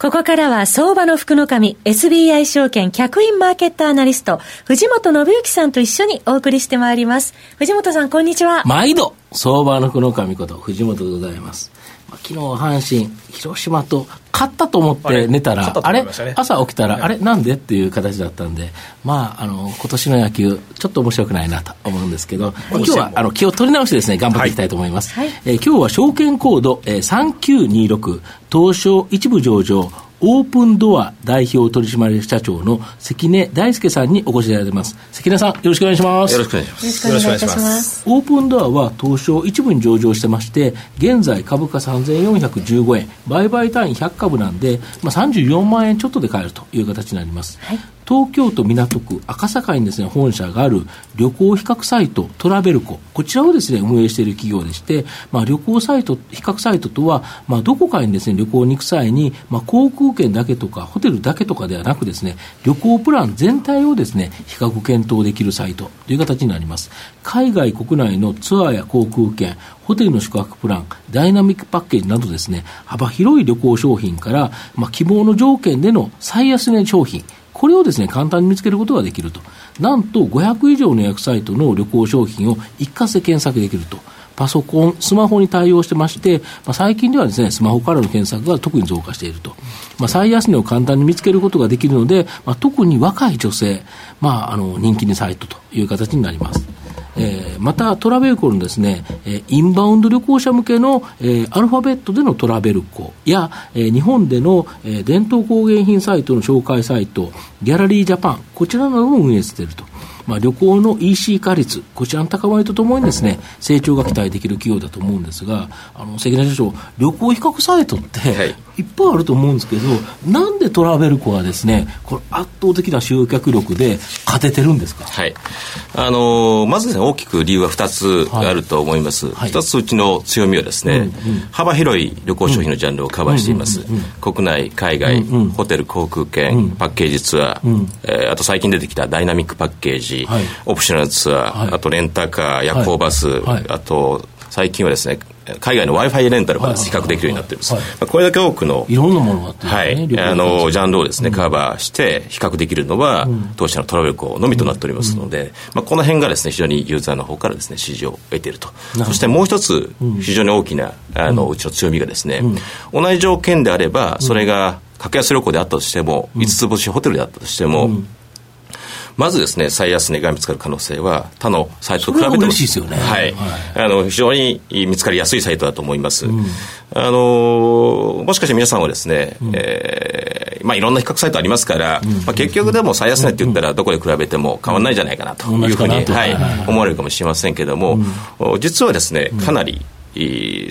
ここからは相場の福の神 SBI 証券客員マーケットアナリスト藤本信之さんと一緒にお送りしてまいります。藤本さんこんにちは。毎度相場の福の神こと藤本でございます。昨日阪神、広島と勝ったと思って寝たら、あれ、ね、朝起きたら、あれ、なんで？っていう形だったんで、まあ、あの今年の野球、ちょっと面白くないなと思うんですけど、今日はあの気を取り直してですね、頑張っていきたいと思います。はい、えー、今日は証券コード、えー、3926、東証一部上場、オープンドア代表取締役社長の関根大輔さんにお越しいただいてます。関根さん、よろしくお願いします。よろしくお願いします。よろしくお願いします。オープンドアは東証一部に上場してまして、現在株価3415円、売買単位100株なんで、まあ、34万円ちょっとで買えるという形になります。はい東京都港区赤坂にですね、本社がある旅行比較サイトトラベルコ、こちらをですね、運営している企業でして、まあ、旅行サイト、比較サイトとは、まあ、どこかにですね、旅行に行く際に、まあ、航空券だけとか、ホテルだけとかではなくですね、旅行プラン全体をですね、比較検討できるサイトという形になります。海外国内のツアーや航空券、ホテルの宿泊プラン、ダイナミックパッケージなどですね、幅広い旅行商品から、まあ、希望の条件での最安値商品、これをですね、簡単に見つけることができると。なんと500以上の予約サイトの旅行商品を一括で検索できると。パソコン、スマホに対応してまして、まあ、最近ではですね、スマホからの検索が特に増加していると。まあ、最安値を簡単に見つけることができるので、まあ、特に若い女性、まあ、あの、人気にサイトという形になります。えー、またトラベルコのですね、えー、インバウンド旅行者向けの、えー、アルファベットでのトラベルコや、えー、日本での、えー、伝統工芸品サイトの紹介サイト、ギャラリージャパン、こちらなども運営していると。まあ、旅行の EC 化率、こちらの高まりとともにですね、成長が期待できる企業だと思うんですが、あの、関根社長、旅行比較サイトって、いっぱいあると思うんですけど、なんでトラベルコはですね、これ圧倒的な集客力で勝ててるんですか？はい。あのー、まずですね、大きく理由は2つあると思います。はい、1つうちの強みはですね、うんうん、幅広い旅行商品のジャンルをカバーしています。国内、海外、うんうん、ホテル、航空券、うん、パッケージツアー、うん、えー、あと最近出てきたダイナミックパッケージ、はい、オプショナルツアー、はい、あとレンタカー、夜行バス、あと最近はですね海外の w i f i レンタルから比較できるようになってるんです、はい、これだけ多くのいろんなものがあって、ね、はい、あのジャンルをですね、カバーして比較できるのは、うん、当社のトラベルコのみとなっておりますので、うん、まあ、この辺がですね非常にユーザーの方からですね支持を得ているとそしてもう一つ非常に大きなあのうちの強みがですね、同じ条件であればそれが格安旅行であったとしても、5つ星ホテルであったとしても、まずですね、最安値が見つかる可能性は、他のサイトと比べても、ね、はい、あの非常に見つかりやすいサイトだと思います。うん、あのもしかして皆さんはですね、うん、えー、まあ、いろんな比較サイトありますから、うん、まあ、結局でも最安値って言ったら、どこで比べても変わらないじゃないかなと。いうふうに、はい、思われるかもしれませんけれども、実はですね、かなり、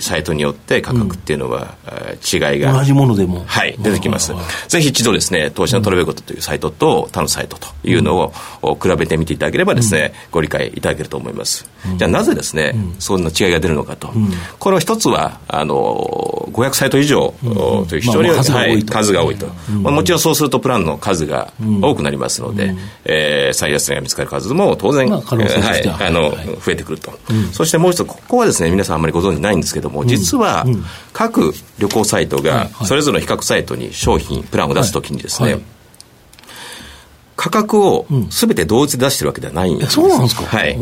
サイトによって価格っていうのは、違いが同じものでも。はい出てきます。ぜひ一度ですね投資のトレベコトというサイトと他のサイトというのを比べてみていただければですね、ご理解いただけると思います、じゃあなぜですね、そんな違いが出るのかと、これは一つはあの500サイト以上という非常に、数が多いと、もちろんそうするとプランの数が多くなりますので、え最安値が見つかる数も当然、は。い、あの増えてくると、そしてもう一つここはですね皆さんあんまりご存知ないんですけども、実は各旅行サイトがそれぞれの比較サイトに商品、プランを出すときにですね、価格をすべて同時で出してるわけではないんです、そうなんですか？はい。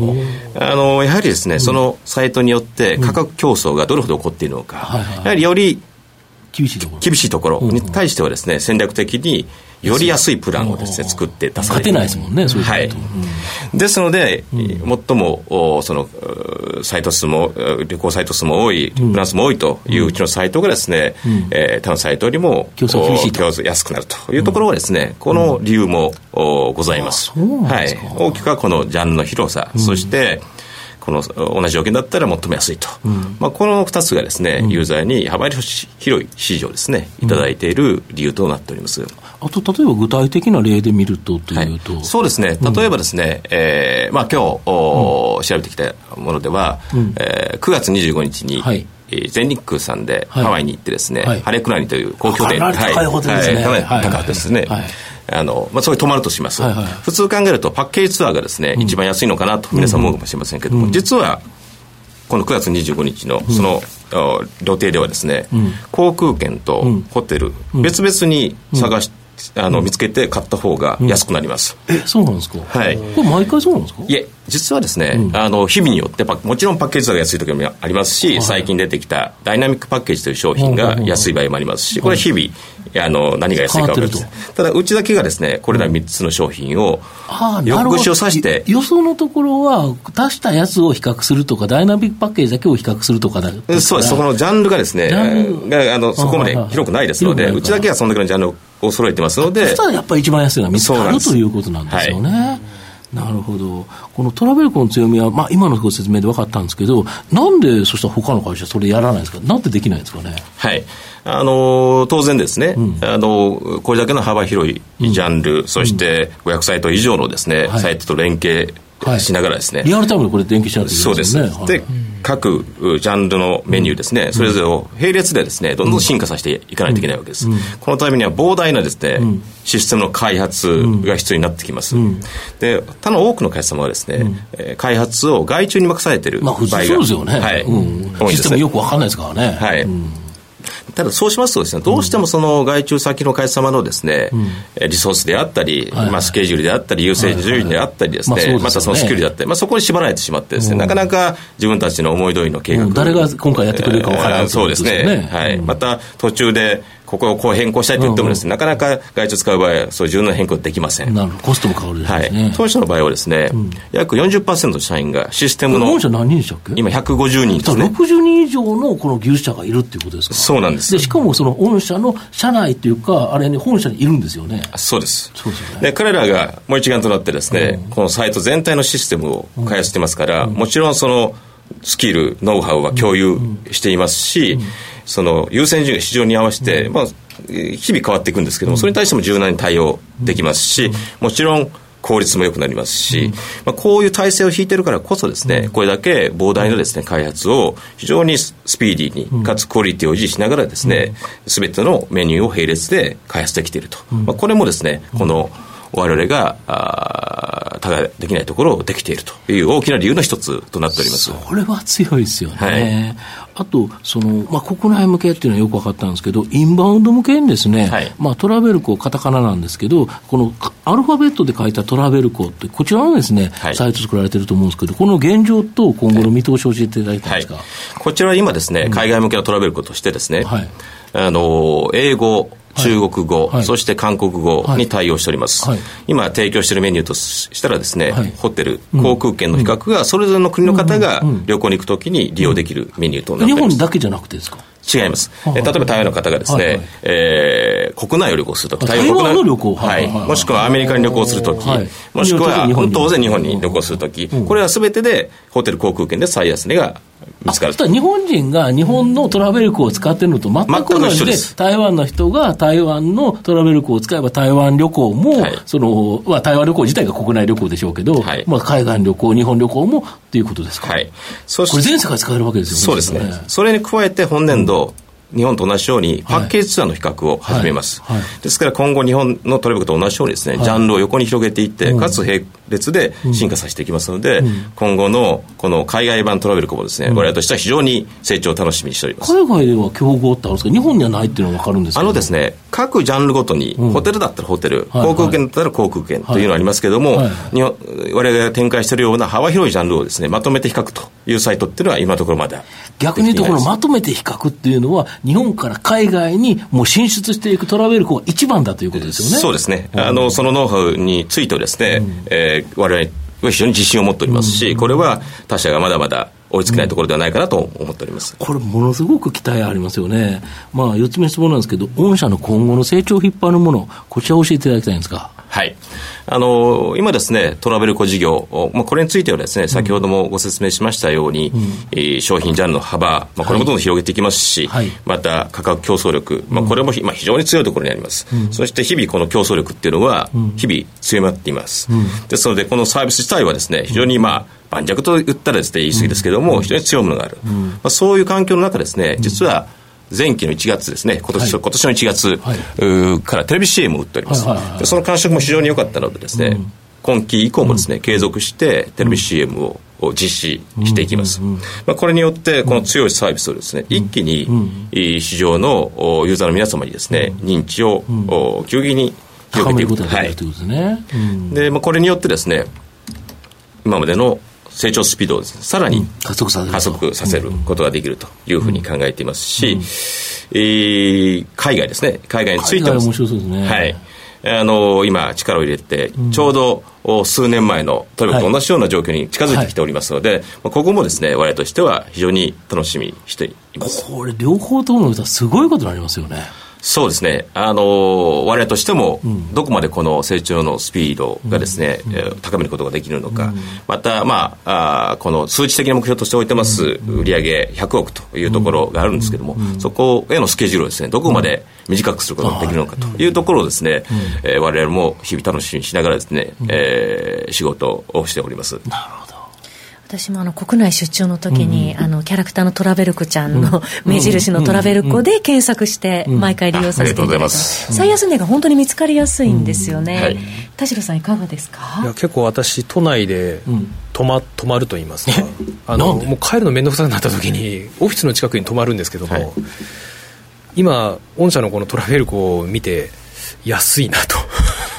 あの、やはりですね、そのサイトによって価格競争がどれほど起こっているのか、やはりより厳しいところ。厳しいところに対してはですね、戦略的により安いプランをですね作って出されて勝てないですもんねそういうはい、ですので、うん、最もそのサイト数も旅行サイト数も多い、プラン数も多いといううちのサイトがですね、うん、えー、他のサイトよりも競争厳しいと。安くなるというところはですね、この理由も、ございます、はい、大きくはこのジャンルの広さ、そしてこの同じ条件だったら最も安いと、うん、まあ、この2つがですね、ユーザーに幅広い支持をですねいただいている理由となっております。あと例えば具体的な例で見るとというと、はい、そうですね、例えばですね、うん、えー、まあ今日、うん、調べてきたものでは、うん、えー、9月25日に、はい。全日空さんでハワイに行ってですね、はい。ハレクナニという高級店かなり高いホテルですね。はい。かなりはい。高かったですね、はいあのまあ、そこに泊まるとします、はいはい。普通考えるとパッケージツアーがですね、一番安いのかなと皆さん思うかもしれませんけども、実はこの9月25日のその、あ予定ではですね、航空券とホテル、別々に探し、あの見つけて買った方が安くなります、えそうなんですか？はい。これ毎回そうなんですか？いえ、実はですね、あの日々によってパ、もちろんパッケージが安い時もありますし、最近出てきたダイナミックパッケージという商品が安い場合もありますし、これは日々、あの何が安いか分かりま。ただ、うちだけがですね、これら3つの商品を横串を刺して、予想のところは、足したやつを比較するとか、ダイナミックパッケージだけを比較するとかだ。そうです、そこのジャンルがですね、あのそこまで広くないですので、はいはい。うちだけはそんだけのジャンルを揃えてますのでそし、たらやっぱり一番安いのが見つかるということなんですよね。なるほど。このトラベルコの強みは、まあ今のご説明で分かったんですけど、なんでそしたら他の会社それやらないんですか？なんでできないんですかね？はい。あの当然ですね、あのこれだけの幅広いジャンル、そして500サイト以上のですね、はい。サイトと連携はい。しながらですね、リアルタイムでこれ連携しないといけそうです。はい。で、各ジャンルのメニューですね、それぞれを並列でですね、どんどん進化させていかないといけないわけです。このためには膨大なですね、システムの開発が必要になってきます。で、他の多くの会社様はですね、えー開発を外注に任されている場合が、まあ普通そうですよね。はい。システムよく分かんないですからね。はい。ただそうしますとですね、どうしてもその外注先の会社様のですね、えリソースであったり、はいまあスケジュールであったり、優先順位であったりですね、はいはい。またそのスキルであったり、まあそこに縛られてしまってですね、なかなか自分たちの思い通りの計画、うん。誰が今回やってくれるか分からないえーそうです。ね。はい。また途中でここをこう変更したいと言ってもですね、なかなか外注使う場合はそういう柔軟な変更できません。なるほど。コストも変わるでしょうねい。。当社の場合はですね、約40%の社員がシステムの本社何人でしたっけ？今150人ですね。60人以上のこの技術者がいるっていうことですか？そうなんですで、しかもその御社の社内っていうか、あれに本社にいるんですよね。そうです。そうですよねで、彼らがもう一丸となってですね、このサイト全体のシステムを開発してますから、もちろんそのスキル、ノウハウは共有していますし、その優先順位が市場に合わせて、まあ、えー日々変わっていくんですけども、それに対しても柔軟に対応できますし、もちろん効率も良くなりますし、まあ、こういう体制を引いてるからこそですね、これだけ膨大なですね、開発を非常にスピーディーに、かつクオリティを維持しながらですね、すべてのメニューを並列で開発できていると。まあ、これもですね、この、我々が、あーただできないところをできているという大きな理由の一つとなっております。これは強いですよね。はいあと、その、まあ、国内向けっていうのはよく分かったんですけど、インバウンド向けにですね、はいまあ、トラベルコ、カタカナなんですけど、このアルファベットで書いたトラベルコって、こちらのですね、はいサイト作られてると思うんですけど、この現状と今後の見通しを教えていただいてもいいですか？はい、こちらは今ですね、海外向けのトラベルコとしてですね、はいあの英語中国語、はい。そして韓国語に対応しております、はい。今提供しているメニューとしたらですね、はい。ホテル航空券の比較がそれぞれの国の方が旅行に行くときに利用できるメニューとなっております、日本だけじゃなくてですか？違います。は例えば台湾の方がですね、はいはい。えー国内を旅行するとき、あ台湾の旅行ははい。いはいはい。もしくはアメリカに旅行するとき、はい。もしくは当然日本に旅行するとき、これはすべてでホテル航空券で最安値が見つかる日本人が日本のトラベルコを使ってるのと全く同じで、台湾の人が台湾のトラベルコを使えば台湾旅行も、はいその、まあ、台湾旅行自体が国内旅行でしょうけど、はいまあ、海外旅行、日本旅行もっていうことですか？はい。そこれ全世界使えるわけですよね。そうですね。それに加えて本年度、日本と同じようにパッケージツアーの比較を始めます、はい。はい。ですから今後日本のトラベルと同じようにですね、ジャンルを横に広げていって、かつ並列で進化させていきますので、今後のこの海外版トラベルコもですね、我々としては非常に成長を楽しみにしております。海外では競合ってあるんですか？日本にはないっていうのは分かるんですあのですね、各ジャンルごとに、ホテルだったらホテル、はい航空券だったら航空券というのがありますけども、はい。日本我々が展開しているような幅広いジャンルをですね、まとめて比較というサイトっていうのは今のところまだ。逆に言うと、このできていないですまとめて比較っていうのは、日本から海外にもう進出していくトラベルコが一番だということですよね。そうですね、あのそのノウハウについてはですね、えー我々は非常に自信を持っておりますし、これは他社がまだまだ追いつけないところではないかなと思っております。これ、ものすごく期待ありますよね。まあ、4つ目の質問なんですけど、御社の今後の成長を引っ張るもの、こちらを教えていただきたいんですか。はい。あの今ですね、トラベルコ事業、まあ、これについてはですね、先ほどもご説明しましたように、えー商品ジャンルの幅、まあ、これもどんどん広げていきますし、はいまた価格競争力、まあ、これもひ、まあ、非常に強いところにあります。そして日々この競争力っていうのは、日々強まっています。ですので、このサービス自体はですね、非常にまあ、盤石と言ったらですね言い過ぎですけども、非常に強いものがある、まあ、そういう環境の中ですね実は前期の1月ですね今年,、今年の1月、はい、からテレビ CM を打っております、はいはいはい、その感触も非常に良かったのでですね、今期以降もですね、継続してテレビ CM をを実施していきます、まあ、これによってこの強いサービスをですね一気に市場のユーザーの皆様にですね認知を急激に広げていく。ということですね、で、まあ、これによってですね今までの成長スピードをさらに加速させる。ことができるというふうに考えていますし、うん、えー、海外ですね。海外については面白そうですね、はい。あの今、力を入れて、ちょうど数年前のトルコと同じような状況に近づいてきておりますので、はい、ここもですね我々としては非常に楽しみにしています。これ、両方ともすごいことになりますよね。そうですね、あの我々としても、どこまでこの成長のスピードがですね、うん、高めることができるのか、うん、また、まあ、あこの数値的な目標としておいてます、売上100億というところがあるんですけれども、そこへのスケジュールをですね、どこまで短くすることができるのかというところをですね、えー、我々も日々楽しみにしながらですね、えー、仕事をしております。なるほど私もあの国内出張の時に、うん、あのキャラクターのトラベルコちゃんの 目印のトラベルコで検索して毎回利用させていただいて、最安値が本当に見つかりやすいんですよね、はい、田代さんいかがですか？いや結構私都内で泊ま泊まると言いますか。あのもう帰るの面倒くさくなった時にオフィスの近くに泊まるんですけども、はい、今御社のこのトラベルコを見て安いなと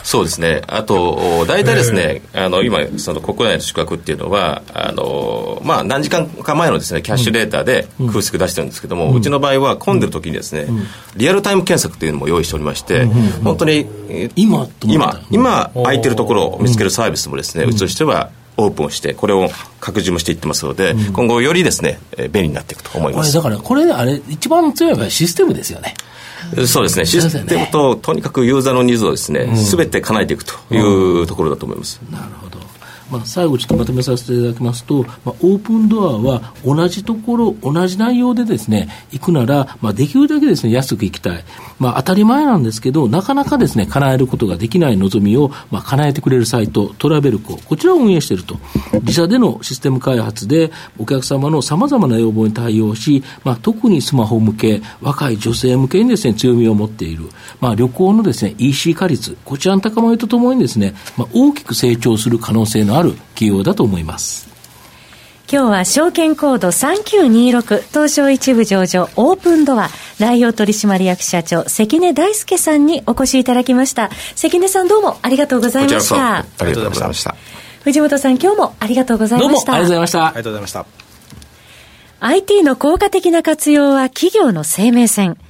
そうですね、あと、大体ですね、えー、あの今、その国内の宿泊っていうのは、あのまあ、何時間か前のです、ね、キャッシュデータで空室出してるんですけども、うん、うちの場合は混んでる時にですね、うん、リアルタイム検索っていうのも用意しておりまして、うん、本当に今、今、今空いてるところを見つけるサービスもですね、うちとしては、オープンをして、これを拡充もしていってますので、今後よりですね、便利になっていくと思います。だから、これ、あれ、一番強いのはシステムですよね。そうですね、システムと、とにかくユーザーのニーズをですね、す、べ、て叶えていくというところだと思います。なるほどまあ、最後ちょっとまとめさせていただきますと、まあ、オープンドアは同じところ、同じ内容でですね、行くなら、まあ、できるだけですね、安く行きたい。まあ、当たり前なんですけど、なかなかですね、叶えることができない望みを、まあ、叶えてくれるサイト、トラベルコ、こちらを運営していると。自社でのシステム開発で、お客様のさまざまな要望に対応し、まあ、特にスマホ向け、若い女性向けにですね、強みを持っている。まあ、旅行のですね、EC 化率、こちらの高まりとともにですね、まあ、大きく成長する可能性のあるある企業だと思います。今日は証券コード3926東証一部上場オープンドア代表取締役社長関根大輔さんにお越しいただきました。関根さんどうもありがとうございました。ありがとうございました。藤本さん今日もありがとうございました。どうもありがとうございました。ありがとうございました。IT の効果的な活用は企業の生命線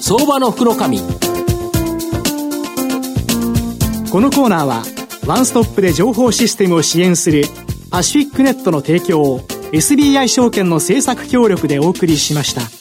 相場の福のこのコーナーはワンストップで情報システムを支援するパシフィックネットの提供を SBI 証券の政策協力でお送りしました。